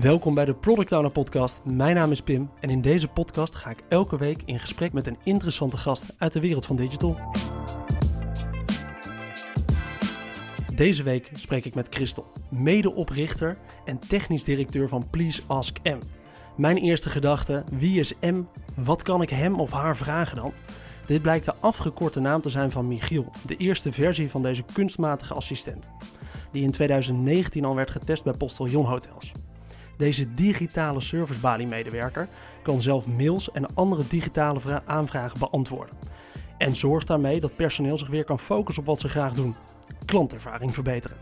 Welkom bij de Product Owner Podcast. Mijn naam is Pim en in deze podcast ga ik elke week in gesprek met een interessante gast uit de wereld van digital. Deze week spreek ik met Christel, medeoprichter en technisch directeur van Please Ask M. Mijn eerste gedachte: wie is M? Wat kan ik hem of haar vragen dan? Dit blijkt de afgekorte naam te zijn van Michiel, de eerste versie van deze kunstmatige assistent, die in 2019 al werd getest bij Postillon Hotels. Deze digitale servicebalie-medewerker kan zelf mails en andere digitale aanvragen beantwoorden. En zorgt daarmee dat personeel zich weer kan focussen op wat ze graag doen: klantervaring verbeteren.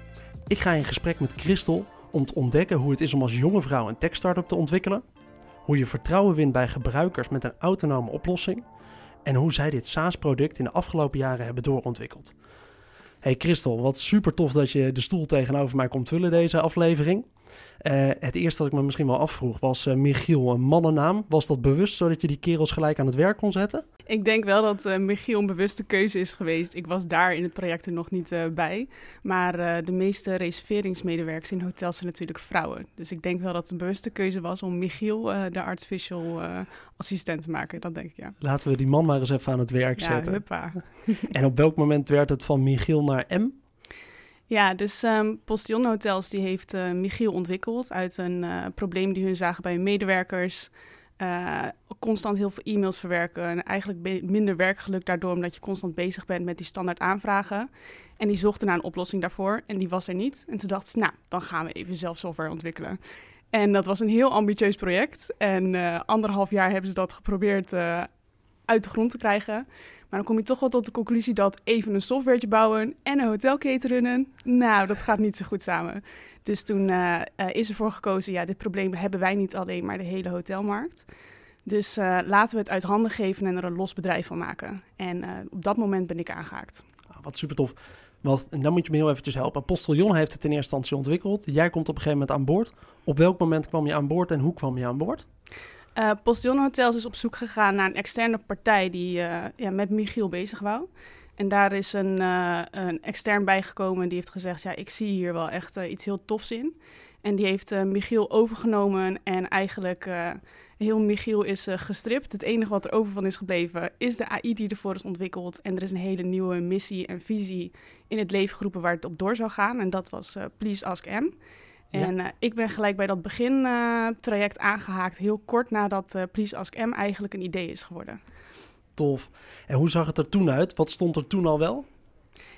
Ik ga in gesprek met Christel om te ontdekken hoe het is om als jonge vrouw een tech-startup te ontwikkelen, hoe je vertrouwen wint bij gebruikers met een autonome oplossing en hoe zij dit SaaS-product in de afgelopen jaren hebben doorontwikkeld. Hey Christel, wat super tof dat je de stoel tegenover mij komt vullen deze aflevering. Uh, het eerste wat ik me misschien wel afvroeg was uh, Michiel, een mannennaam. Was dat bewust zodat je die kerels gelijk aan het werk kon zetten? Ik denk wel dat uh, Michiel een bewuste keuze is geweest. Ik was daar in het project er nog niet bij. Maar de meeste reserveringsmedewerkers in hotels zijn natuurlijk vrouwen. Dus ik denk wel dat het een bewuste keuze was om Michiel de artificial assistent te maken. Dat denk ik, ja. Laten we die man maar eens even aan het werk ja, zetten. Huppa. en op welk moment werd het van Michiel naar M? Ja, dus um, Postillon Hotels die heeft uh, Michiel ontwikkeld uit een uh, probleem die hun zagen bij hun medewerkers. Uh, constant heel veel e-mails verwerken en eigenlijk minder werkgeluk daardoor omdat je constant bezig bent met die standaard aanvragen. En die zochten naar een oplossing daarvoor en die was er niet. En toen dachten ze, nou, dan gaan we even zelf software ontwikkelen. En dat was een heel ambitieus project. En anderhalf jaar hebben ze dat geprobeerd uit de grond te krijgen. Maar dan kom je toch wel tot de conclusie dat even een softwaretje bouwen en een hotelketen runnen, nou, dat gaat niet zo goed samen. Dus toen uh, is ervoor gekozen, ja, dit probleem hebben wij niet alleen, maar de hele hotelmarkt. Dus uh, laten we het uit handen geven en er een los bedrijf van maken. En op dat moment ben ik aangehaakt. Ah, wat super tof. Want dan moet je me heel eventjes helpen. Postillon heeft het in eerste instantie ontwikkeld. Jij komt op een gegeven moment aan boord. Op welk moment kwam je aan boord en hoe kwam je aan boord? Uh, Postillon Hotels is op zoek gegaan naar een externe partij die uh, ja, met Michiel bezig wou. En daar is een, uh, een extern bijgekomen die heeft gezegd: Ja, ik zie hier wel echt iets heel tofs in. En die heeft Michiel overgenomen en eigenlijk heel Michiel is gestript. Het enige wat er over van is gebleven is de AI die ervoor is ontwikkeld. En er is een hele nieuwe missie en visie in het leven geroepen waar het op door zou gaan. En dat was Please Ask M. En uh, ik ben gelijk bij dat begintraject aangehaakt, heel kort nadat uh, Please Ask M eigenlijk een idee is geworden. Tof. En hoe zag het er toen uit? Wat stond er toen al wel?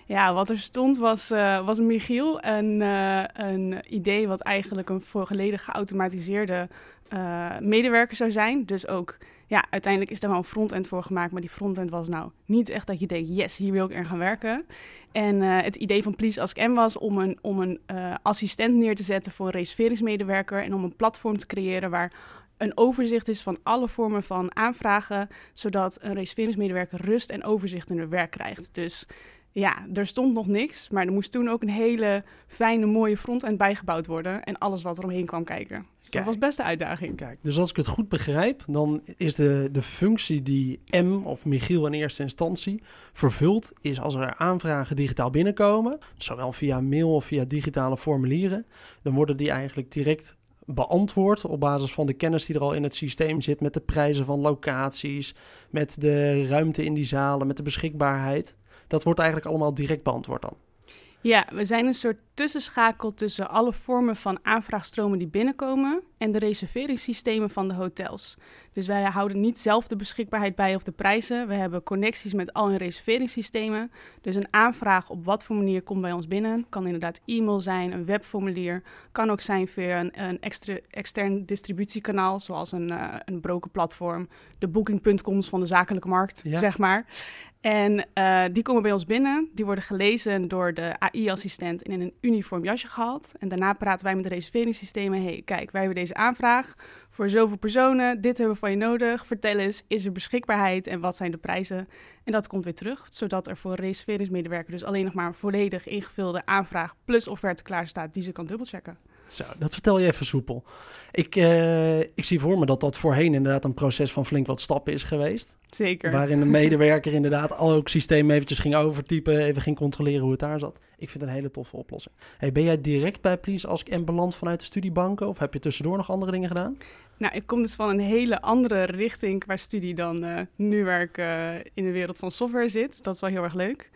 Ja, wat er stond was, uh, was Michiel, een, uh, een idee wat eigenlijk een volledig geautomatiseerde uh, medewerker zou zijn. Dus ook, ja, uiteindelijk is daar wel een frontend voor gemaakt, maar die frontend was nou niet echt dat je denkt, yes, hier wil ik er gaan werken. En het idee van Please Ask M was om een, om een assistent neer te zetten voor een reserveringsmedewerker en om een platform te creëren waar een overzicht is van alle vormen van aanvragen, zodat een reserveringsmedewerker rust en overzicht in hun werk krijgt. Dus ja, er stond nog niks, maar er moest toen ook een hele fijne, mooie frontend bijgebouwd worden. En alles wat er omheen kwam kijken. Dus dat was best de uitdaging. Kijk, dus als ik het goed begrijp, dan is de, de functie die M of Michiel in eerste instantie vervult, is als er aanvragen digitaal binnenkomen, zowel via mail of via digitale formulieren, dan worden die eigenlijk direct beantwoord op basis van de kennis die er al in het systeem zit, met de prijzen van locaties, met de ruimte in die zalen, met de beschikbaarheid. Dat wordt eigenlijk allemaal direct beantwoord dan. Ja, we zijn een soort tussenschakel tussen alle vormen van aanvraagstromen die binnenkomen en de reserveringssystemen van de hotels. Dus wij houden niet zelf de beschikbaarheid bij of de prijzen. We hebben connecties met al hun reserveringssystemen. Dus een aanvraag op wat voor manier komt bij ons binnen. Kan inderdaad e-mail zijn, een webformulier. Kan ook zijn via een, een extra, extern distributiekanaal, zoals een, uh, een brokerplatform. De booking.coms van de zakelijke markt, zeg maar. En uh, die komen bij ons binnen. Die worden gelezen door de AI-assistent in een uniform jasje gehaald. En daarna praten wij met de reserveringssystemen. hey, kijk, wij hebben deze aanvraag voor zoveel personen. Dit hebben we van je nodig. Vertel eens, is er beschikbaarheid en wat zijn de prijzen? En dat komt weer terug, zodat er voor reserveringsmedewerker dus alleen nog maar een volledig ingevulde aanvraag plus offerte klaar staat die ze kan dubbelchecken. Zo, dat vertel je even soepel. Ik, uh, ik zie voor me dat dat voorheen inderdaad een proces van flink wat stappen is geweest. Zeker. Waarin de medewerker inderdaad al ook systeem eventjes ging overtypen, even ging controleren hoe het daar zat. Ik vind het een hele toffe oplossing. Hey, ben jij direct bij Please Ask en beland vanuit de studiebanken of heb je tussendoor nog andere dingen gedaan? Nou, ik kom dus van een hele andere richting qua studie dan uh, nu waar ik uh, in de wereld van software zit. Dat is wel heel erg leuk.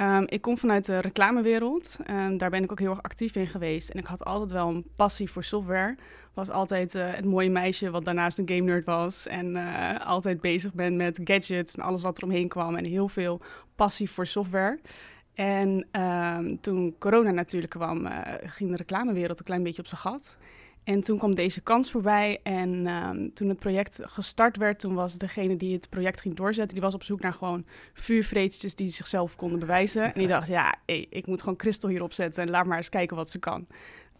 Um, ik kom vanuit de reclamewereld. Um, daar ben ik ook heel erg actief in geweest. En ik had altijd wel een passie voor software. Was altijd uh, het mooie meisje wat daarnaast een game nerd was. En uh, altijd bezig ben met gadgets en alles wat er omheen kwam. En heel veel passie voor software. En um, toen corona natuurlijk kwam, uh, ging de reclamewereld een klein beetje op zijn gat. En toen kwam deze kans voorbij. En um, toen het project gestart werd, toen was degene die het project ging doorzetten, die was op zoek naar gewoon vuurvreetjes die zichzelf konden bewijzen. En die dacht, ja, hey, ik moet gewoon Crystal hierop zetten en laat maar eens kijken wat ze kan.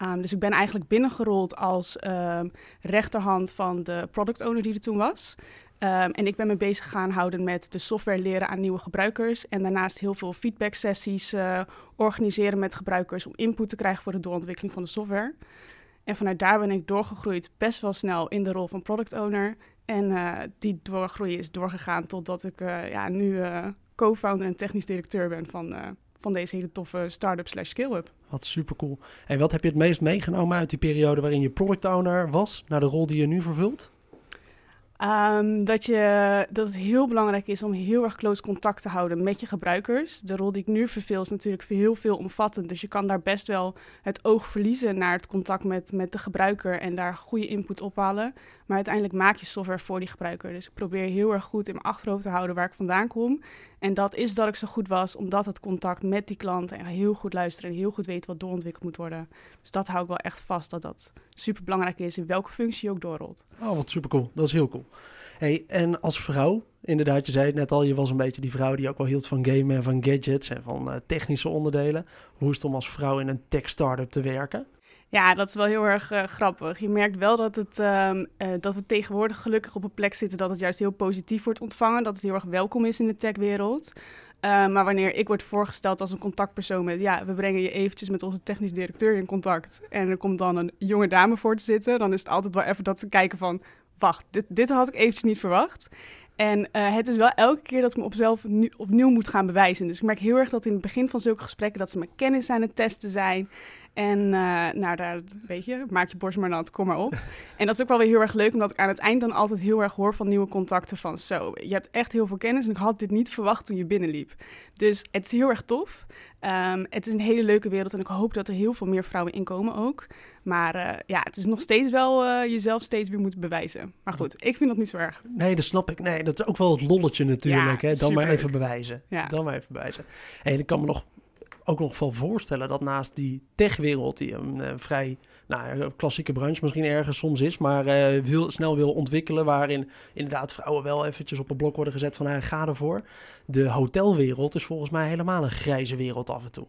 Um, dus ik ben eigenlijk binnengerold als um, rechterhand van de product owner die er toen was. En ik ben me bezig gaan houden met de software leren aan nieuwe gebruikers. En daarnaast heel veel feedback sessies uh, organiseren met gebruikers om input te krijgen voor de doorontwikkeling van de software. En vanuit daar ben ik doorgegroeid best wel snel in de rol van product owner. En uh, die doorgroei is doorgegaan totdat ik uh, ja, nu uh, co-founder en technisch directeur ben van, van deze hele toffe start-up slash scale-up. Wat super cool. En wat heb je het meest meegenomen uit die periode waarin je product owner was, naar de rol die je nu vervult? Um, dat, je, dat het heel belangrijk is om heel erg close contact te houden met je gebruikers. De rol die ik nu verveel is natuurlijk heel veel omvattend. Dus je kan daar best wel het oog verliezen naar het contact met, met de gebruiker en daar goede input ophalen. Maar uiteindelijk maak je software voor die gebruiker. Dus ik probeer heel erg goed in mijn achterhoofd te houden waar ik vandaan kom. En dat is dat ik zo goed was, omdat het contact met die klant en heel goed luisteren en heel goed weten wat doorontwikkeld moet worden. Dus dat hou ik wel echt vast, dat dat super belangrijk is in welke functie je ook doorrolt. Oh, wat super cool. Dat is heel cool. Hey, en als vrouw, inderdaad, je zei het net al, je was een beetje die vrouw die ook wel hield van gamen en van gadgets en van uh, technische onderdelen. Hoe is het om als vrouw in een tech startup te werken? Ja, dat is wel heel erg uh, grappig. Je merkt wel dat, het, uh, uh, dat we tegenwoordig gelukkig op een plek zitten dat het juist heel positief wordt ontvangen. Dat het heel erg welkom is in de techwereld. maar wanneer ik word voorgesteld als een contactpersoon met, ja, we brengen je eventjes met onze technisch directeur in contact. En er komt dan een jonge dame voor te zitten, dan is het altijd wel even dat ze kijken van, wacht, dit, dit had ik eventjes niet verwacht. En uh, het is wel elke keer dat ik me op zelf opnieuw moet gaan bewijzen. Dus ik merk heel erg dat in het begin van zulke gesprekken dat ze mijn kennis aan het testen zijn. En uh, nou, daar, weet je, maak je borst maar nat, kom maar op. en dat is ook wel weer heel erg leuk, omdat ik aan het eind dan altijd heel erg hoor van nieuwe contacten van zo, je hebt echt heel veel kennis en ik had dit niet verwacht toen je binnenliep. Dus het is heel erg tof. Um, het is een hele leuke wereld en ik hoop dat er heel veel meer vrouwen in komen ook. Maar uh, ja, het is nog steeds wel uh, jezelf steeds weer moeten bewijzen. Maar goed, ik vind dat niet zo erg. Nee, dat snap ik. Nee, dat is ook wel het lolletje natuurlijk. Ja, hè? Dan maar even bewijzen. Ja. Dan maar even bewijzen. En hey, ik kan me nog ook nog wel voorstellen dat naast die techwereld, die een uh, vrij nou, klassieke branche misschien ergens soms is, maar uh, wil, snel wil ontwikkelen, waarin inderdaad vrouwen wel eventjes op een blok worden gezet van, nou, ga ervoor. De hotelwereld is volgens mij helemaal een grijze wereld af en toe.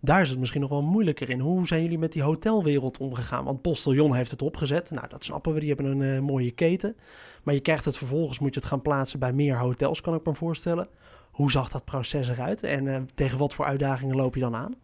Daar is het misschien nog wel moeilijker in. Hoe zijn jullie met die hotelwereld omgegaan? Want Postillon heeft het opgezet. Nou, dat snappen we. Die hebben een uh, mooie keten. Maar je krijgt het vervolgens, moet je het gaan plaatsen bij meer hotels, kan ik me voorstellen. Hoe zag dat proces eruit en uh, tegen wat voor uitdagingen loop je dan aan?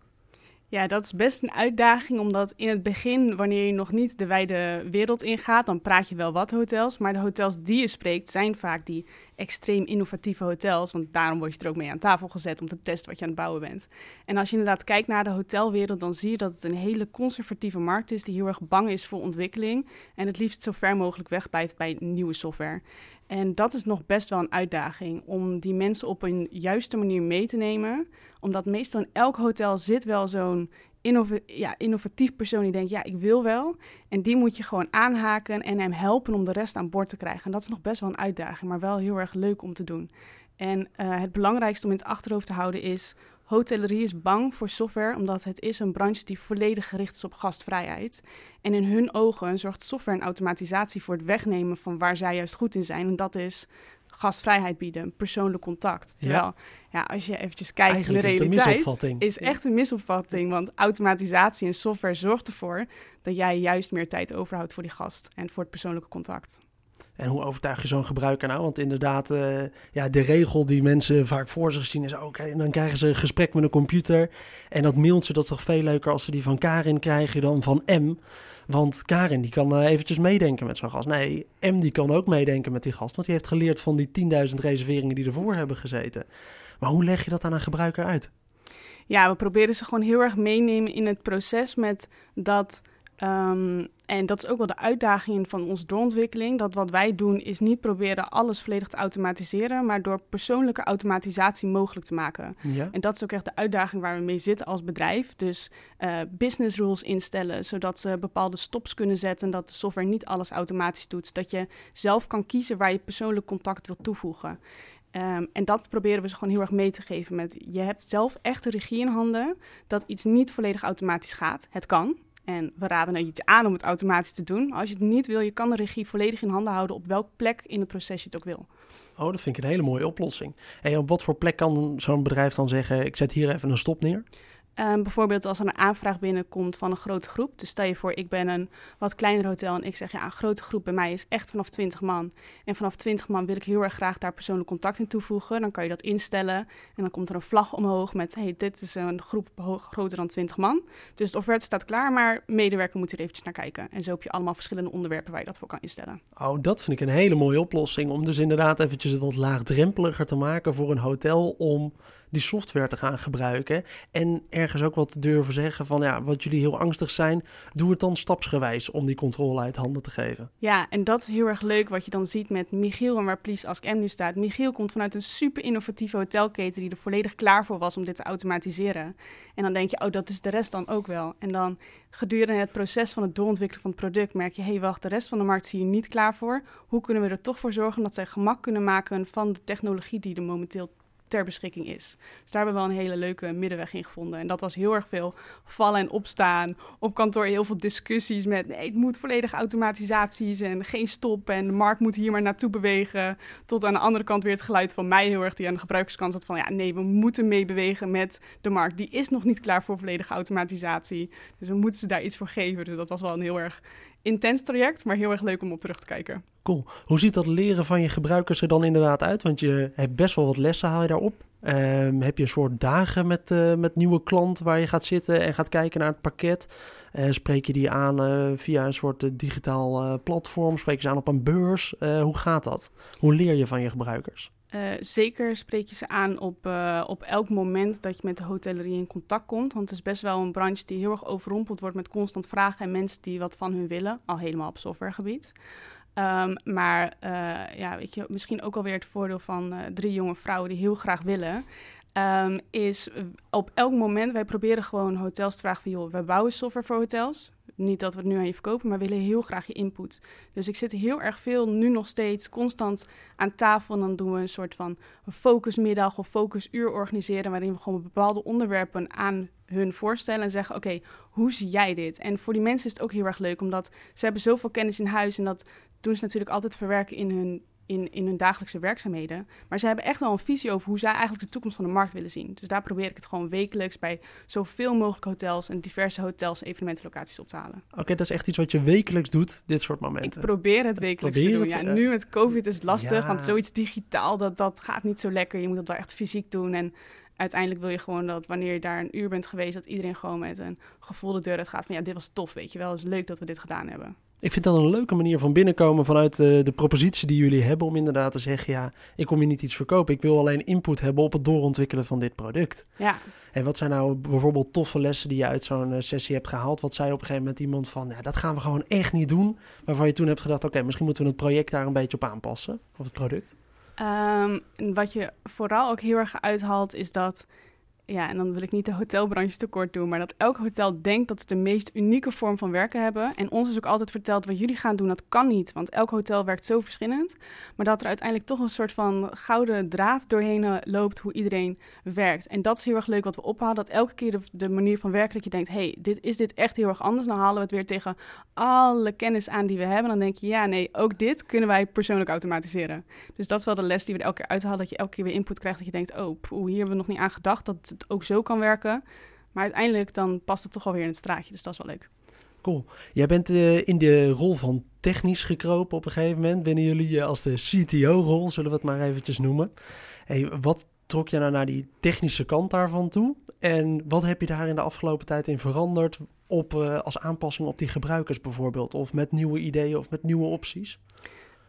Ja, dat is best een uitdaging, omdat in het begin, wanneer je nog niet de wijde wereld ingaat, dan praat je wel wat hotels. Maar de hotels die je spreekt zijn vaak die extreem innovatieve hotels, want daarom word je er ook mee aan tafel gezet om te testen wat je aan het bouwen bent. En als je inderdaad kijkt naar de hotelwereld, dan zie je dat het een hele conservatieve markt is die heel erg bang is voor ontwikkeling en het liefst zo ver mogelijk wegblijft bij nieuwe software. En dat is nog best wel een uitdaging om die mensen op een juiste manier mee te nemen. Omdat meestal in elk hotel zit wel zo'n ja, innovatief persoon die denkt, ja, ik wil wel. En die moet je gewoon aanhaken en hem helpen om de rest aan boord te krijgen. En dat is nog best wel een uitdaging, maar wel heel erg leuk om te doen. En uh, het belangrijkste om in het achterhoofd te houden is, Hotellerie is bang voor software omdat het is een branche die volledig gericht is op gastvrijheid. En in hun ogen zorgt software en automatisatie voor het wegnemen van waar zij juist goed in zijn. En dat is gastvrijheid bieden, persoonlijk contact. Terwijl, ja, ja als je eventjes kijkt Eigenlijk naar de realiteit, is, is echt een misopvatting. Want automatisatie en software zorgt ervoor dat jij juist meer tijd overhoudt voor die gast en voor het persoonlijke contact. En hoe overtuig je zo'n gebruiker nou? Want inderdaad, uh, ja, de regel die mensen vaak voor zich zien is... oké, en dan krijgen ze een gesprek met een computer. En dat mailtje, dat toch veel leuker als ze die van Karin krijgen dan van M. Want Karin, die kan uh, eventjes meedenken met zo'n gast. Nee, M die kan ook meedenken met die gast. Want die heeft geleerd van die 10.000 reserveringen die ervoor hebben gezeten. Maar hoe leg je dat aan een gebruiker uit? Ja, we proberen ze gewoon heel erg meenemen in het proces met dat Um, en dat is ook wel de uitdaging van onze doorontwikkeling. Dat wat wij doen is niet proberen alles volledig te automatiseren, maar door persoonlijke automatisatie mogelijk te maken. Ja. En dat is ook echt de uitdaging waar we mee zitten als bedrijf. Dus uh, business rules instellen, zodat ze bepaalde stops kunnen zetten, dat de software niet alles automatisch doet. Dat je zelf kan kiezen waar je persoonlijk contact wilt toevoegen. Um, en dat proberen we ze gewoon heel erg mee te geven met je hebt zelf echt de regie in handen dat iets niet volledig automatisch gaat. Het kan, en we raden er je aan om het automatisch te doen. Als je het niet wil, je kan de regie volledig in handen houden op welke plek in het proces je het ook wil. Oh, dat vind ik een hele mooie oplossing. En op wat voor plek kan zo'n bedrijf dan zeggen: ik zet hier even een stop neer? Um, bijvoorbeeld als er een aanvraag binnenkomt van een grote groep. Dus stel je voor, ik ben een wat kleiner hotel en ik zeg ja, een grote groep bij mij is echt vanaf 20 man. En vanaf 20 man wil ik heel erg graag daar persoonlijk contact in toevoegen. Dan kan je dat instellen en dan komt er een vlag omhoog met hey, dit is een groep groter dan 20 man. Dus de offerte staat klaar, maar medewerker moet er eventjes naar kijken. En zo heb je allemaal verschillende onderwerpen waar je dat voor kan instellen. Oh, dat vind ik een hele mooie oplossing om dus inderdaad eventjes het wat laagdrempeliger te maken voor een hotel om die software te gaan gebruiken. En ergens ook wat durven zeggen van ja, wat jullie heel angstig zijn, doe het dan stapsgewijs om die controle uit handen te geven. Ja, en dat is heel erg leuk wat je dan ziet met Michiel en waar Please Ask M nu staat. Michiel komt vanuit een super innovatieve hotelketen die er volledig klaar voor was om dit te automatiseren. En dan denk je, oh, dat is de rest dan ook wel. En dan gedurende het proces van het doorontwikkelen van het product merk je, hé, hey, wacht, de rest van de markt is hier niet klaar voor. Hoe kunnen we er toch voor zorgen dat zij gemak kunnen maken van de technologie die er momenteel ter beschikking is. Dus daar hebben we wel een hele leuke middenweg in gevonden. En dat was heel erg veel vallen en opstaan. Op kantoor heel veel discussies met nee, het moet volledig automatisaties en geen stop. En de markt moet hier maar naartoe bewegen. Tot aan de andere kant weer het geluid van mij heel erg die aan de gebruikerskant zat van ja, nee, we moeten meebewegen met de markt. Die is nog niet klaar voor volledige automatisatie. Dus we moeten ze daar iets voor geven. Dus dat was wel een heel erg intens traject, maar heel erg leuk om op terug te kijken. Cool. Hoe ziet dat leren van je gebruikers er dan inderdaad uit? Want je hebt best wel wat lessen, haal je daarop. Um, heb je een soort dagen met, uh, met nieuwe klant waar je gaat zitten en gaat kijken naar het pakket? Uh, spreek je die aan uh, via een soort digitaal platform? Spreek je ze aan op een beurs? hoe gaat dat? Hoe leer je van je gebruikers? Uh, zeker spreek je ze aan op, uh, op elk moment dat je met de hotellerie in contact komt. Want het is best wel een branche die heel erg overrompeld wordt met constant vragen en mensen die wat van hun willen, al helemaal op softwaregebied. Um, maar uh, ja, weet je, misschien ook alweer het voordeel van drie jonge vrouwen die heel graag willen. Um, is op elk moment, wij proberen gewoon hotels te vragen van joh, wij bouwen software voor hotels. Niet dat we het nu aan je verkopen, maar willen heel graag je input. Dus ik zit heel erg veel, nu nog steeds, constant aan tafel. En dan doen we een soort van focusmiddag of focusuur organiseren... waarin we gewoon bepaalde onderwerpen aan hun voorstellen en zeggen... oké, hoe zie jij dit? En voor die mensen is het ook heel erg leuk, omdat ze hebben zoveel kennis in huis... en dat doen ze natuurlijk altijd verwerken in hun in, in hun dagelijkse werkzaamheden. Maar ze hebben echt wel een visie over hoe zij eigenlijk de toekomst van de markt willen zien. Dus daar probeer ik het gewoon wekelijks bij zoveel mogelijk hotels en diverse hotels en evenementenlocaties op te halen. Oké, dat is echt iets wat je wekelijks doet, dit soort momenten. Ik probeer het wekelijks te doen. ja, nu met COVID is het lastig, want zoiets digitaal, dat, dat gaat niet zo lekker. Je moet het wel echt fysiek doen en uiteindelijk wil je gewoon dat wanneer je daar een uur bent geweest, dat iedereen gewoon met een gevoel de deur uit gaat van ja, dit was tof, weet je wel. Het is leuk dat we dit gedaan hebben. Ik vind dat een leuke manier van binnenkomen vanuit de, de propositie die jullie hebben om inderdaad te zeggen, ja, ik kom je niet iets verkopen, ik wil alleen input hebben op het doorontwikkelen van dit product. Ja. En wat zijn nou bijvoorbeeld toffe lessen die je uit zo'n eh, sessie hebt gehaald? Wat zei op een gegeven moment iemand van, ja, dat gaan we gewoon echt niet doen, waarvan je toen hebt gedacht, oké, misschien moeten we het project daar een beetje op aanpassen, of het product? Um, wat je vooral ook heel erg uithaalt, is dat ja, en dan wil ik niet de hotelbranche tekort doen, maar dat elk hotel denkt dat ze de meest unieke vorm van werken hebben. En ons is ook altijd verteld, wat jullie gaan doen, dat kan niet, want elk hotel werkt zo verschillend. Maar dat er uiteindelijk toch een soort van gouden draad doorheen eh, loopt hoe iedereen werkt. En dat is heel erg leuk wat we ophalen, dat elke keer de, manier van werken, dat je denkt, hey, dit, is dit echt heel erg anders? Dan halen we het weer tegen alle kennis aan die we hebben. Dan denk je, ja, nee, ook dit kunnen wij persoonlijk automatiseren. Dus dat is wel de les die we elke keer uithalen, dat je elke keer weer input krijgt, dat je denkt, oh, hier hebben we nog niet aan gedacht, dat ook zo kan werken. Maar uiteindelijk dan past het toch alweer in het straatje, dus dat is wel leuk. Cool. Jij bent uh, in de rol van technisch gekropen op een gegeven moment. Binnen jullie als de CTO-rol, zullen we het maar eventjes noemen. Wat trok je nou naar die technische kant daarvan toe? En wat heb je daar in de afgelopen tijd in veranderd op, uh, als aanpassing op die gebruikers bijvoorbeeld? Of met nieuwe ideeën of met nieuwe opties?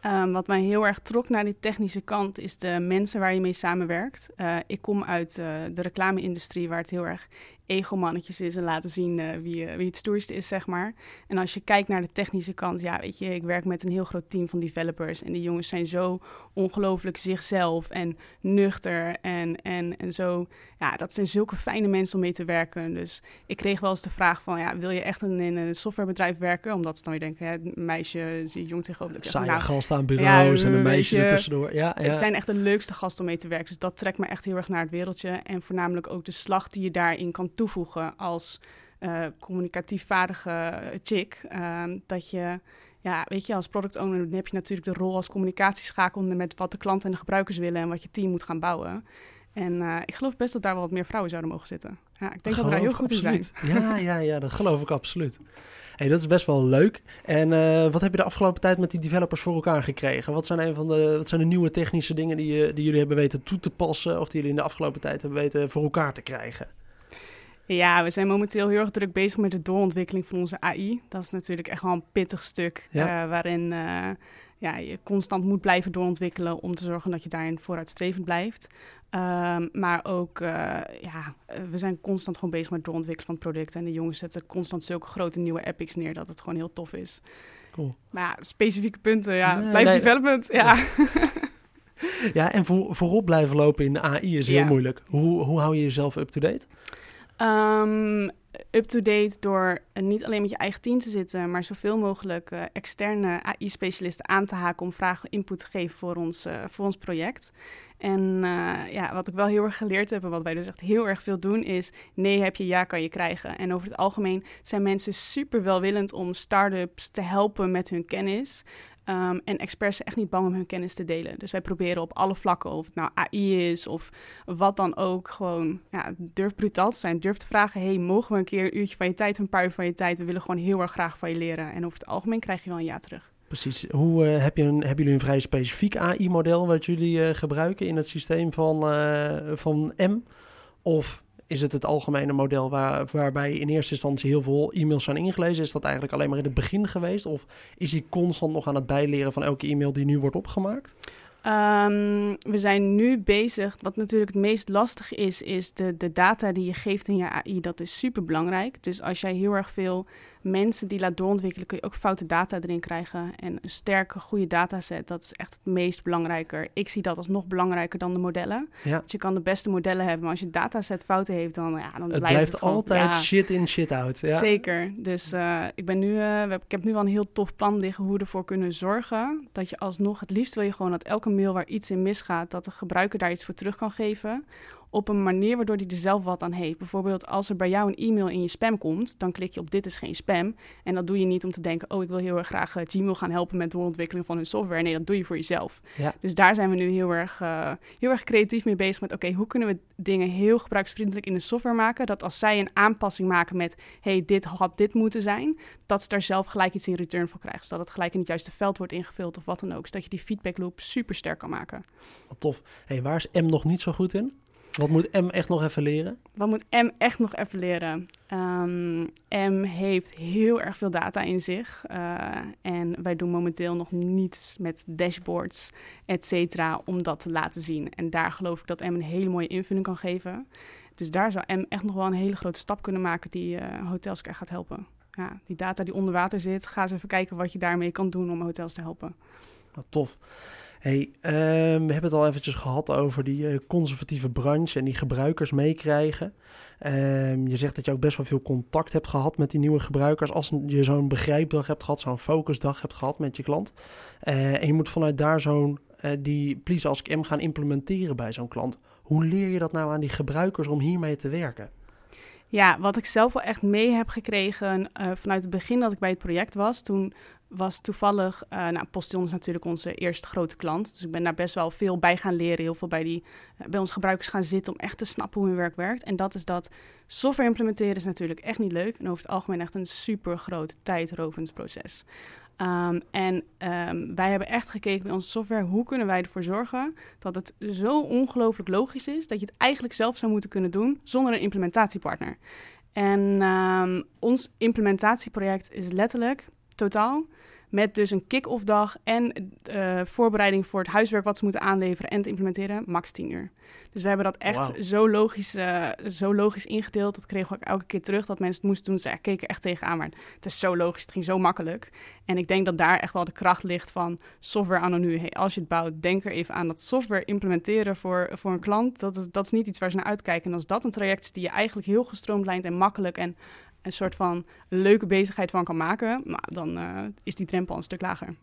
Um, wat mij heel erg trok naar die technische kant is de mensen waar je mee samenwerkt. Uh, ik kom uit uh, de reclame-industrie waar het heel erg egomannetjes is en laten zien uh, wie, wie het stoerste is, zeg maar. En als je kijkt naar de technische kant, ja, weet je, ik werk met een heel groot team van developers en die jongens zijn zo ongelooflijk zichzelf en nuchter en, en, en zo, ja, dat zijn zulke fijne mensen om mee te werken. Dus ik kreeg wel eens de vraag van, ja, wil je echt in, in een softwarebedrijf werken? Omdat ze dan weer denken, hè, een meisje, zie jong tegenover. Saaie nou, gasten aan bureaus ja, en een meisje je, tussendoor. Ja, ja, Het zijn echt de leukste gasten om mee te werken. Dus dat trekt me echt heel erg naar het wereldje. En voornamelijk ook de slag die je daarin kan toevoegen als uh, communicatief vaardige chick. Uh, dat je, ja, weet je, als product owner heb je natuurlijk de rol als communicatieschakel met wat de klanten en de gebruikers willen en wat je team moet gaan bouwen. En uh, ik geloof best dat daar wel wat meer vrouwen zouden mogen zitten. Ja, ik denk dat, dat we heel goed in zijn. Ja, ja, ja, dat geloof ik absoluut. Hey, dat is best wel leuk. En uh, wat heb je de afgelopen tijd met die developers voor elkaar gekregen? Wat zijn, een van de, wat zijn de nieuwe technische dingen die, die jullie hebben weten toe te passen... of die jullie in de afgelopen tijd hebben weten voor elkaar te krijgen? Ja, we zijn momenteel heel erg druk bezig met de doorontwikkeling van onze AI. Dat is natuurlijk echt wel een pittig stuk ja. uh, waarin uh, ja, je constant moet blijven doorontwikkelen om te zorgen dat je daarin vooruitstrevend blijft. Um, maar ook, uh, ja, we zijn constant gewoon bezig met doorontwikkelen van het product. En de jongens zetten constant zulke grote nieuwe epics neer dat het gewoon heel tof is. Cool. Maar ja, specifieke punten, ja, nee, blijf nee, development, ja. ja, en voor, voorop blijven lopen in de AI is heel ja. moeilijk. Hoe, hoe hou je jezelf up-to-date? Um, up-to-date door niet alleen met je eigen team te zitten, maar zoveel mogelijk uh, externe AI-specialisten aan te haken om vragen input te geven voor ons, uh, voor ons project. En ja, wat ik wel heel erg geleerd heb en wat wij dus echt heel erg veel doen is nee heb je, ja kan je krijgen. En over het algemeen zijn mensen super welwillend om start-ups te helpen met hun kennis. Um, en experts zijn echt niet bang om hun kennis te delen. Dus wij proberen op alle vlakken, of het nou AI is of wat dan ook, gewoon ja, durf brutaal te zijn. Durf te vragen, hey, mogen we een keer een uurtje van je tijd, een paar uur van je tijd? We willen gewoon heel erg graag van je leren. En over het algemeen krijg je wel een ja terug. Precies. Hoe uh, heb je een, hebben jullie een vrij specifiek AI-model wat jullie uh, gebruiken in het systeem van, uh, van M? Of is het het algemene model waar, waarbij in eerste instantie heel veel e-mails zijn ingelezen? Is dat eigenlijk alleen maar in het begin geweest? Of is hij constant nog aan het bijleren van elke e-mail die nu wordt opgemaakt? Um, we zijn nu bezig. Wat natuurlijk het meest lastig is, is de, de data die je geeft in je AI. Dat is super belangrijk. Dus als jij heel erg veel mensen die laat doorontwikkelen, kun je ook foute data erin krijgen. En een sterke, goede dataset, dat is echt het meest belangrijker. Ik zie dat als nog belangrijker dan de modellen. Ja. Dus je kan de beste modellen hebben, maar als je dataset fouten heeft, dan, ja, dan het blijft het gewoon, altijd ja, shit in, shit out. Ja. Zeker. Dus uh, ik, ben nu, uh, ik heb nu wel een heel tof plan liggen hoe we ervoor kunnen zorgen dat je alsnog, het liefst wil je gewoon dat elke mail waar iets in misgaat, dat de gebruiker daar iets voor terug kan geven op een manier waardoor hij er zelf wat aan heeft. Bijvoorbeeld als er bij jou een e-mail in je spam komt, dan klik je op dit is geen spam. En dat doe je niet om te denken, oh ik wil heel erg graag uh, Gmail gaan helpen met de ontwikkeling van hun software. Nee, dat doe je voor jezelf. Ja. Dus daar zijn we nu heel erg, uh, heel erg creatief mee bezig met, oké, okay, hoe kunnen we dingen heel gebruiksvriendelijk in de software maken, dat als zij een aanpassing maken met, hey, dit had dit moeten zijn, dat ze daar zelf gelijk iets in return voor krijgen. Zodat het gelijk in het juiste veld wordt ingevuld of wat dan ook. Zodat je die feedback loop super sterk kan maken. Wat tof. hey, waar is M nog niet zo goed in? Wat moet M echt nog even leren? Wat moet M echt nog even leren? Um, M heeft heel erg veel data in zich. Uh, en wij doen momenteel nog niets met dashboards, et cetera, om dat te laten zien. En daar geloof ik dat M een hele mooie invulling kan geven. Dus daar zou M echt nog wel een hele grote stap kunnen maken die uh, hotels echt gaat helpen. Ja, die data die onder water zit, ga eens even kijken wat je daarmee kan doen om hotels te helpen. Wat tof. Hey, um, we hebben het al eventjes gehad over die uh, conservatieve branche en die gebruikers meekrijgen. Um, je zegt dat je ook best wel veel contact hebt gehad met die nieuwe gebruikers. Als je zo'n begrijpdag hebt gehad, zo'n focusdag hebt gehad met je klant. Uh, en je moet vanuit daar zo'n uh, die Please Ask M gaan implementeren bij zo'n klant. Hoe leer je dat nou aan die gebruikers om hiermee te werken? Ja, wat ik zelf wel echt mee heb gekregen vanuit het begin dat ik bij het project was, toen was toevallig, uh, nou, Postion is natuurlijk onze eerste grote klant. Dus ik ben daar best wel veel bij gaan leren. Heel veel bij, die, uh, bij onze gebruikers gaan zitten om echt te snappen hoe hun werk werkt. En dat is dat software implementeren is natuurlijk echt niet leuk. En over het algemeen echt een super groot tijdrovend proces. Um, en um, wij hebben echt gekeken bij onze software, hoe kunnen wij ervoor zorgen dat het zo ongelooflijk logisch is dat je het eigenlijk zelf zou moeten kunnen doen zonder een implementatiepartner. En um, ons implementatieproject is letterlijk totaal met dus een kick-off dag en uh, voorbereiding voor het huiswerk wat ze moeten aanleveren en te implementeren, max 10 uur. Dus we hebben dat echt wow. zo, logisch, uh, zo logisch ingedeeld. Dat kregen we ook elke keer terug dat mensen het moesten doen. Ze keken echt tegenaan, maar het is zo logisch, het ging zo makkelijk. En ik denk dat daar echt wel de kracht ligt van software anno nu. Hey, als je het bouwt, denk er even aan dat software implementeren voor, voor een klant. Dat is, dat is niet iets waar ze naar uitkijken. En als dat een traject is die je eigenlijk heel gestroomlijnd en makkelijk en een soort van leuke bezigheid van kan maken, nou, dan uh, is die drempel een stuk lager.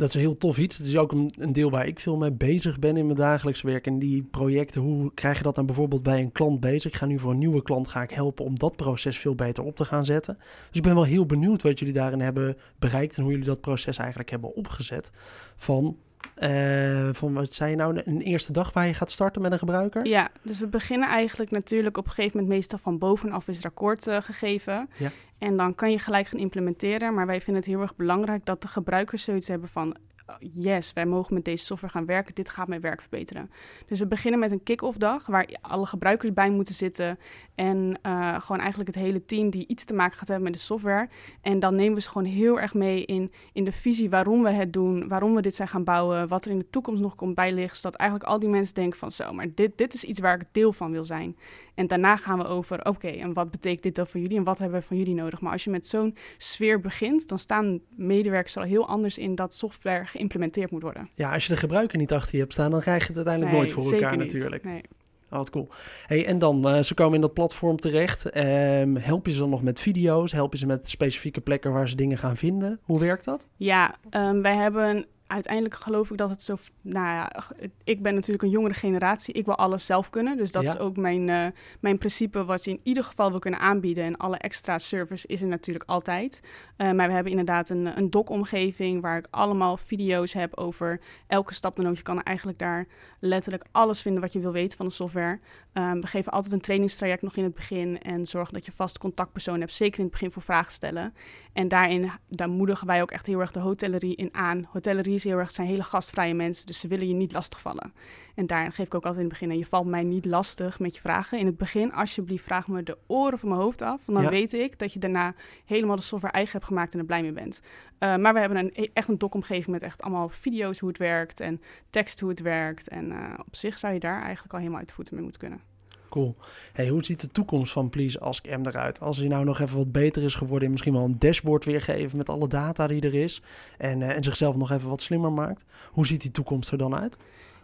Dat is een heel tof iets. Het is ook een, een, deel waar ik veel mee bezig ben in mijn dagelijks werk. En die projecten, hoe krijg je dat dan bijvoorbeeld bij een klant bezig? Ik ga nu voor een nieuwe klant ga ik helpen om dat proces veel beter op te gaan zetten. Dus ik ben wel heel benieuwd wat jullie daarin hebben bereikt en hoe jullie dat proces eigenlijk hebben opgezet. Van uh, van wat zei je nou, een eerste dag waar je gaat starten met een gebruiker? Ja, dus we beginnen eigenlijk natuurlijk op een gegeven moment meestal van bovenaf is het akkoord uh, gegeven. Ja. En dan kan je gelijk gaan implementeren. Maar wij vinden het heel erg belangrijk dat de gebruikers zoiets hebben van yes, wij mogen met deze software gaan werken. Dit gaat mijn werk verbeteren. Dus we beginnen met een kick-off dag waar alle gebruikers bij moeten zitten. En uh, gewoon eigenlijk het hele team die iets te maken gaat hebben met de software. En dan nemen we ze gewoon heel erg mee in, in de visie waarom we het doen, waarom we dit zijn gaan bouwen, wat er in de toekomst nog komt bij liggen. Zodat eigenlijk al die mensen denken van zo, maar dit, dit is iets waar ik deel van wil zijn. En daarna gaan we over, oké, en wat betekent dit dan voor jullie en wat hebben we van jullie nodig? Maar als je met zo'n sfeer begint, dan staan medewerkers al heel anders in dat software geïmplementeerd moet worden. Ja, als je de gebruiker niet achter je hebt staan, dan krijg je het uiteindelijk nee, nooit voor elkaar niet. natuurlijk. Nee. Oh, wat cool. Hey, en dan, uh, ze komen in dat platform terecht. Um, help je ze dan nog met video's? Help je ze met specifieke plekken waar ze dingen gaan vinden? Hoe werkt dat? Ja, um, wij hebben uiteindelijk geloof ik dat het zo. Nou ja, ik ben natuurlijk een jongere generatie. Ik wil alles zelf kunnen. Dus dat ja. is ook mijn, uh, mijn principe wat je in ieder geval wil kunnen aanbieden. En alle extra service is er natuurlijk altijd. Uh, maar we hebben inderdaad een, een doc-omgeving waar ik allemaal video's heb over elke stap dan ook. Je kan eigenlijk daar letterlijk alles vinden wat je wil weten van de software. Um, we geven altijd een trainingstraject nog in het begin en zorgen dat je vast contactpersoon hebt, zeker in het begin voor vragen stellen. En daarin daar moedigen wij ook echt heel erg de hotellerie in aan. Hotellerie is heel erg, zijn hele gastvrije mensen, dus ze willen je niet lastigvallen. En daarin geef ik ook altijd in het begin, je valt mij niet lastig met je vragen. In het begin, alsjeblieft, vraag me de oren van mijn hoofd af, want dan ja. weet ik dat je daarna helemaal de software eigen hebt gemaakt en er blij mee bent. Uh, maar we hebben een, echt een doc-omgeving met echt allemaal video's hoe het werkt en tekst hoe het werkt. En uh, op zich zou je daar eigenlijk al helemaal uit de voeten mee moeten kunnen. Cool. Hey, hoe ziet de toekomst van Please Ask M eruit? Als hij nou nog even wat beter is geworden en misschien wel een dashboard weergeven met alle data die er is en, uh, en zichzelf nog even wat slimmer maakt. Hoe ziet die toekomst er dan uit?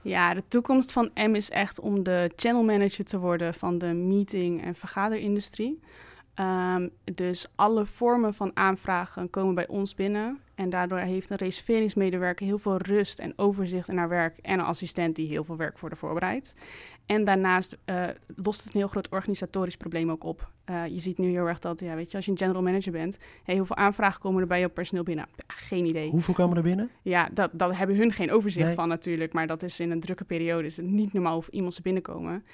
Ja, de toekomst van M is echt om de channel manager te worden van de meeting- en vergaderindustrie. Um, dus alle vormen van aanvragen komen bij ons binnen. En daardoor heeft een reserveringsmedewerker heel veel rust en overzicht in haar werk. En een assistent die heel veel werk voor de voorbereidt. En daarnaast uh, lost het een heel groot organisatorisch probleem ook op. Uh, je ziet nu heel erg dat, ja, weet je, als je een general manager bent, hey, hoeveel aanvragen komen er bij jouw personeel binnen? Ja, geen idee. Hoeveel komen er binnen? Ja, dat, dat hebben hun geen overzicht nee. van natuurlijk. Maar dat is in een drukke periode is het niet normaal of iemand ze binnenkomen.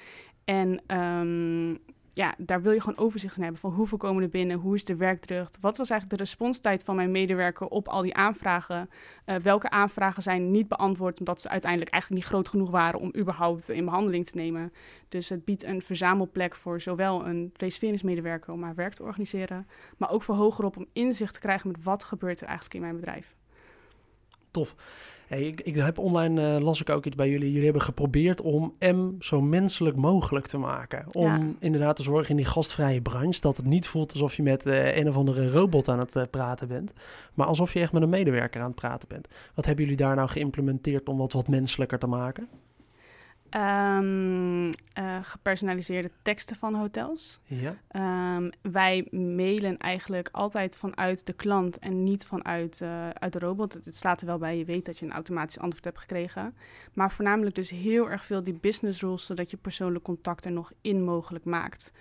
En um, ja, daar wil je gewoon overzicht in hebben van hoeveel komen er binnen, hoe is de werkdruk, wat was eigenlijk de responstijd van mijn medewerker op al die aanvragen, uh, welke aanvragen zijn niet beantwoord omdat ze uiteindelijk eigenlijk niet groot genoeg waren om überhaupt in behandeling te nemen. Dus het biedt een verzamelplek voor zowel een reserveringsmedewerker om haar werk te organiseren, maar ook voor hogerop om inzicht te krijgen met wat gebeurt er eigenlijk in mijn bedrijf. Tof. Hey, ik, ik, heb online, uh, las ik ook iets bij jullie. Jullie hebben geprobeerd om M zo menselijk mogelijk te maken. Om ja. inderdaad te zorgen in die gastvrije branche dat het niet voelt alsof je met uh, een of andere robot aan het uh, praten bent. Maar alsof je echt met een medewerker aan het praten bent. Wat hebben jullie daar nou geïmplementeerd om dat wat menselijker te maken? Um, uh, gepersonaliseerde teksten van hotels. Ja. Um, wij mailen eigenlijk altijd vanuit de klant en niet vanuit uh, uit de robot. Het staat er wel bij, je weet dat je een automatisch antwoord hebt gekregen. Maar voornamelijk dus heel erg veel die business rules, zodat je persoonlijk contact er nog in mogelijk maakt.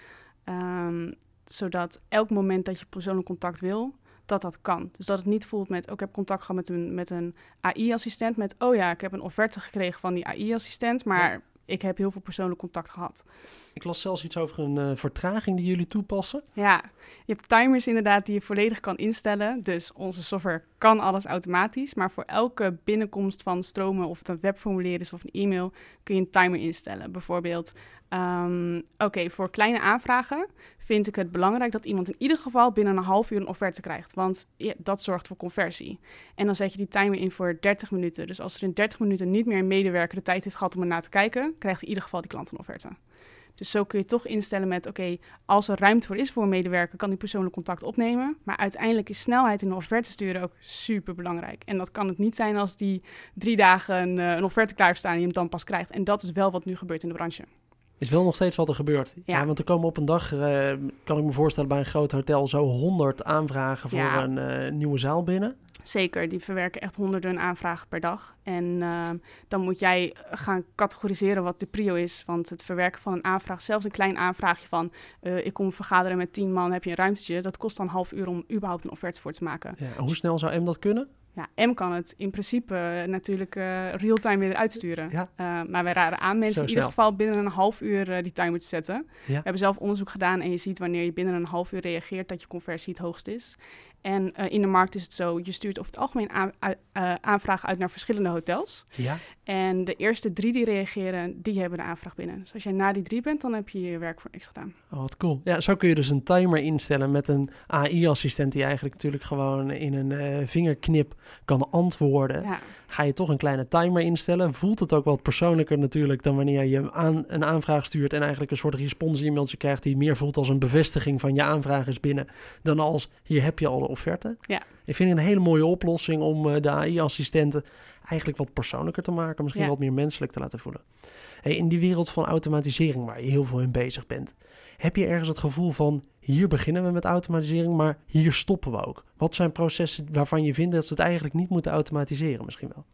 Um, zodat elk moment dat je persoonlijk contact wil, dat dat kan. Dus dat het niet voelt met, ook ik heb contact gehad met een, met een AI-assistent, met, oh ja, ik heb een offerte gekregen van die AI-assistent, maar ik heb heel veel persoonlijk contact gehad. Ik las zelfs iets over een uh, vertraging die jullie toepassen. Ja, je hebt timers inderdaad die je volledig kan instellen. Dus onze software kan alles automatisch. Maar voor elke binnenkomst van stromen, of het een webformulier is of een e-mail, kun je een timer instellen. Bijvoorbeeld, um, oké, voor kleine aanvragen vind ik het belangrijk dat iemand in ieder geval binnen een half uur een offerte krijgt. Want dat zorgt voor conversie. En dan zet je die timer in voor 30 minuten. Dus als er in 30 minuten niet meer een medewerker de tijd heeft gehad om ernaar te kijken, krijgt in ieder geval die klant een offerte. Dus zo kun je toch instellen met, oké, als er ruimte voor is voor een medewerker, kan die persoonlijk contact opnemen. Maar uiteindelijk is snelheid in de offerte sturen ook super belangrijk. En dat kan het niet zijn als die drie dagen een, eh, een offerte klaar staan en je hem dan pas krijgt. En dat is wel wat nu gebeurt in de branche. Is wel nog steeds wat er gebeurt. Ja, want er komen op een dag, uh, kan ik me voorstellen, bij een groot hotel zo honderd aanvragen voor een uh, nieuwe zaal binnen. Zeker, die verwerken echt honderden aanvragen per dag. En uh, dan moet jij gaan categoriseren wat de prio is. Want het verwerken van een aanvraag, zelfs een klein aanvraagje van... Uh, ik kom vergaderen met tien man, heb je een ruimtetje... dat kost dan een half uur om überhaupt een offerte voor te maken. Ja, hoe snel zou M dat kunnen? Ja, M kan het in principe uh, natuurlijk uh, real-time weer uitsturen. Ja. Uh, maar wij raden aan mensen in ieder geval binnen een half uur die timer te zetten. Ja. We hebben zelf onderzoek gedaan en je ziet wanneer je binnen een half uur reageert dat je conversie het hoogst is. En uh, in de markt is het zo, je stuurt over het algemeen aan, uh, aanvragen uit naar verschillende hotels. Ja. En de eerste drie die reageren, die hebben de aanvraag binnen. Dus als jij na die drie bent, dan heb je je werk voor niks gedaan. Oh, wat cool. Ja, zo kun je dus een timer instellen met een AI-assistent die eigenlijk natuurlijk gewoon in een uh, vingerknip kan antwoorden. Ja. Ga je toch een kleine timer instellen. Voelt het ook wat persoonlijker natuurlijk dan wanneer je aan, een aanvraag stuurt en eigenlijk een soort respons-e-mailtje krijgt die meer voelt als een bevestiging van je aanvraag is binnen. Dan als hier heb je al de offerte. Ja. Ik vind het een hele mooie oplossing om uh, de AI-assistenten eigenlijk wat persoonlijker te maken, misschien wat meer menselijk te laten voelen. Hey, in die wereld van automatisering waar je heel veel in bezig bent, heb je ergens het gevoel van hier beginnen we met automatisering, maar hier stoppen we ook? Wat zijn processen waarvan je vindt dat we het eigenlijk niet moeten automatiseren misschien wel?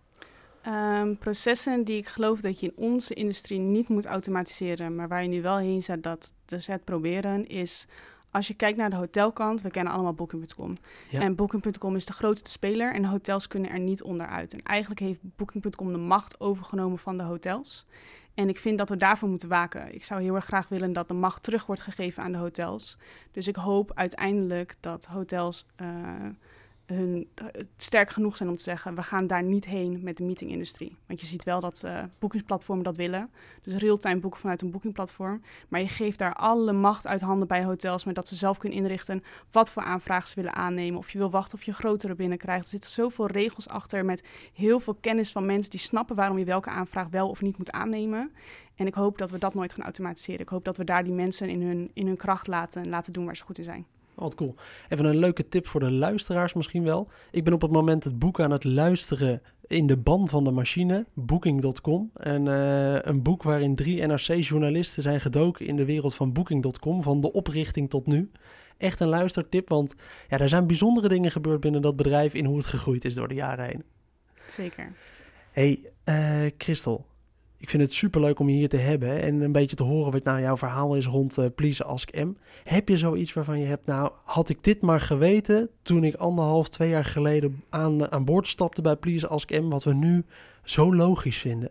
Um, processen die ik geloof dat je in onze industrie niet moet automatiseren, maar waar je nu wel heen zet dat dus het proberen, is als je kijkt naar de hotelkant, we kennen allemaal Booking.com. En Booking.com is de grootste speler en de hotels kunnen er niet onderuit. En eigenlijk heeft Booking.com de macht overgenomen van de hotels. En ik vind dat we daarvoor moeten waken. Ik zou heel erg graag willen dat de macht terug wordt gegeven aan de hotels. Dus ik hoop uiteindelijk dat hotels uh, hun, sterk genoeg zijn om te zeggen: we gaan daar niet heen met de meetingindustrie. Want je ziet wel dat uh, boekingsplatformen dat willen. Dus real-time boeken vanuit een boekingplatform. Maar je geeft daar alle macht uit handen bij hotels, maar dat ze zelf kunnen inrichten wat voor aanvragen ze willen aannemen. Of je wil wachten of je grotere binnenkrijgt. Er zitten zoveel regels achter met heel veel kennis van mensen die snappen waarom je welke aanvraag wel of niet moet aannemen. En ik hoop dat we dat nooit gaan automatiseren. Ik hoop dat we daar die mensen in hun, in hun kracht laten, laten doen waar ze goed in zijn. Wat cool. Even een leuke tip voor de luisteraars misschien wel. Ik ben op het moment het boek aan het luisteren in de ban van de machine, booking.com. En uh, een boek waarin drie NRC-journalisten zijn gedoken in de wereld van booking.com, van de oprichting tot nu. Echt een luistertip, want ja, er zijn bijzondere dingen gebeurd binnen dat bedrijf in hoe het gegroeid is door de jaren heen. Zeker. Hey, uh, Christel, ik vind het superleuk om je hier te hebben en een beetje te horen wat nou jouw verhaal is rond uh, Please Ask M. Heb je zoiets waarvan je hebt, nou, had ik dit maar geweten toen ik anderhalf, twee jaar geleden aan, aan boord stapte bij Please Ask M, wat we nu zo logisch vinden?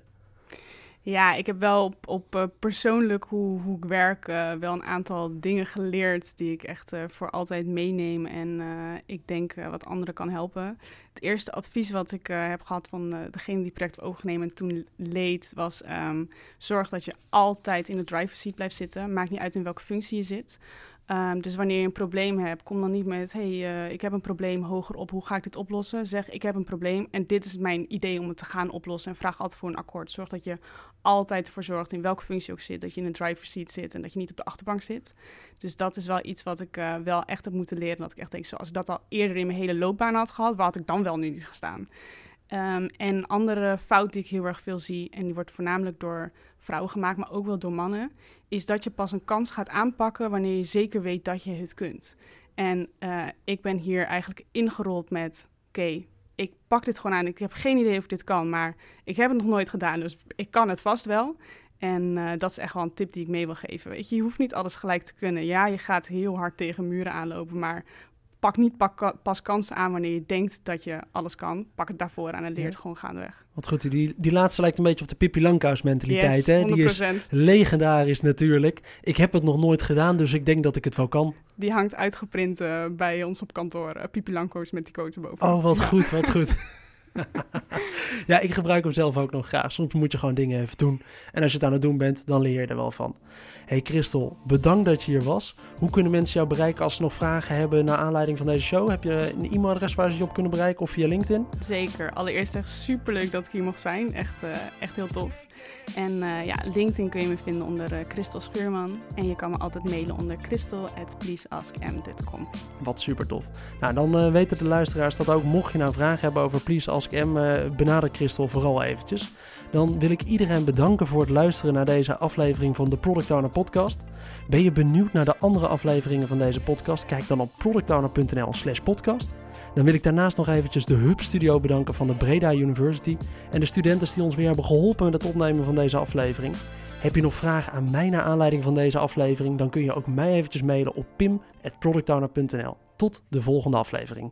Ja, ik heb wel op, uh, persoonlijk hoe, hoe ik werk uh, wel een aantal dingen geleerd die ik echt uh, voor altijd meeneem en ik denk wat anderen kan helpen. Het eerste advies wat ik heb gehad van degene die het project overgenomen en toen leed was um, zorg dat je altijd in de driver's seat blijft zitten. Maakt niet uit in welke functie je zit. Um, dus wanneer je een probleem hebt, kom dan niet met: hey, uh, ik heb een probleem hoger op, hoe ga ik dit oplossen? Zeg: ik heb een probleem en dit is mijn idee om het te gaan oplossen. En vraag altijd voor een akkoord. Zorg dat je altijd ervoor zorgt, in welke functie ook zit, dat je in een driver's seat zit en dat je niet op de achterbank zit. Dus dat is wel iets wat ik uh, wel echt heb moeten leren. Dat ik echt denk: zoals ik dat al eerder in mijn hele loopbaan had gehad, waar had ik dan wel nu niet gestaan? Um, en andere fout die ik heel erg veel zie, en die wordt voornamelijk door vrouwen gemaakt, maar ook wel door mannen, is dat je pas een kans gaat aanpakken wanneer je zeker weet dat je het kunt. En uh, ik ben hier eigenlijk ingerold met: oké, ik pak dit gewoon aan. Ik heb geen idee of ik dit kan, maar ik heb het nog nooit gedaan, dus ik kan het vast wel. En uh, dat is echt wel een tip die ik mee wil geven. Weet je, je hoeft niet alles gelijk te kunnen. Ja, je gaat heel hard tegen muren aanlopen, maar pak niet pak, pas kansen aan wanneer je denkt dat je alles kan. Pak het daarvoor aan en leer het Ja. gewoon gaandeweg. Wat goed, die, die laatste lijkt een beetje op de Pippi Langkous mentaliteit. Yes, hè? Die is 100%. legendarisch natuurlijk. Ik heb het nog nooit gedaan, dus ik denk dat ik het wel kan. Die hangt uitgeprint eh, bij ons op kantoor. Uh, Lanko's met die quote boven. Oh, wat Ja. goed, wat goed. ja, ik gebruik hem zelf ook nog graag. Soms moet je gewoon dingen even doen. En als je het aan het doen bent, dan leer je er wel van. Hey Christel, bedankt dat je hier was. Hoe kunnen mensen jou bereiken als ze nog vragen hebben naar aanleiding van deze show? Heb je een e-mailadres waar ze je op kunnen bereiken of via LinkedIn? Zeker. Allereerst echt superleuk dat ik hier mocht zijn. Echt, eh, echt heel tof. En eh, ja, LinkedIn kun je me vinden onder eh, Christel Schuurman. En je kan me altijd mailen onder christel.pleaseaskm.com. Wat super tof. Nou, dan eh, weten de luisteraars dat ook. Mocht je nou vragen hebben over Please Ask M, benader Christel vooral eventjes. Dan wil ik iedereen bedanken voor het luisteren naar deze aflevering van de Product Owner Podcast. Ben je benieuwd naar de andere afleveringen van deze podcast? Kijk dan op productowner.nl slash podcast. Dan wil ik daarnaast nog eventjes de Hub Studio bedanken van de Breda University en de studenten die ons weer hebben geholpen met het opnemen van deze aflevering. Heb je nog vragen aan mij naar aanleiding van deze aflevering? Dan kun je ook mij eventjes mailen op pim.productowner.nl. Tot de volgende aflevering.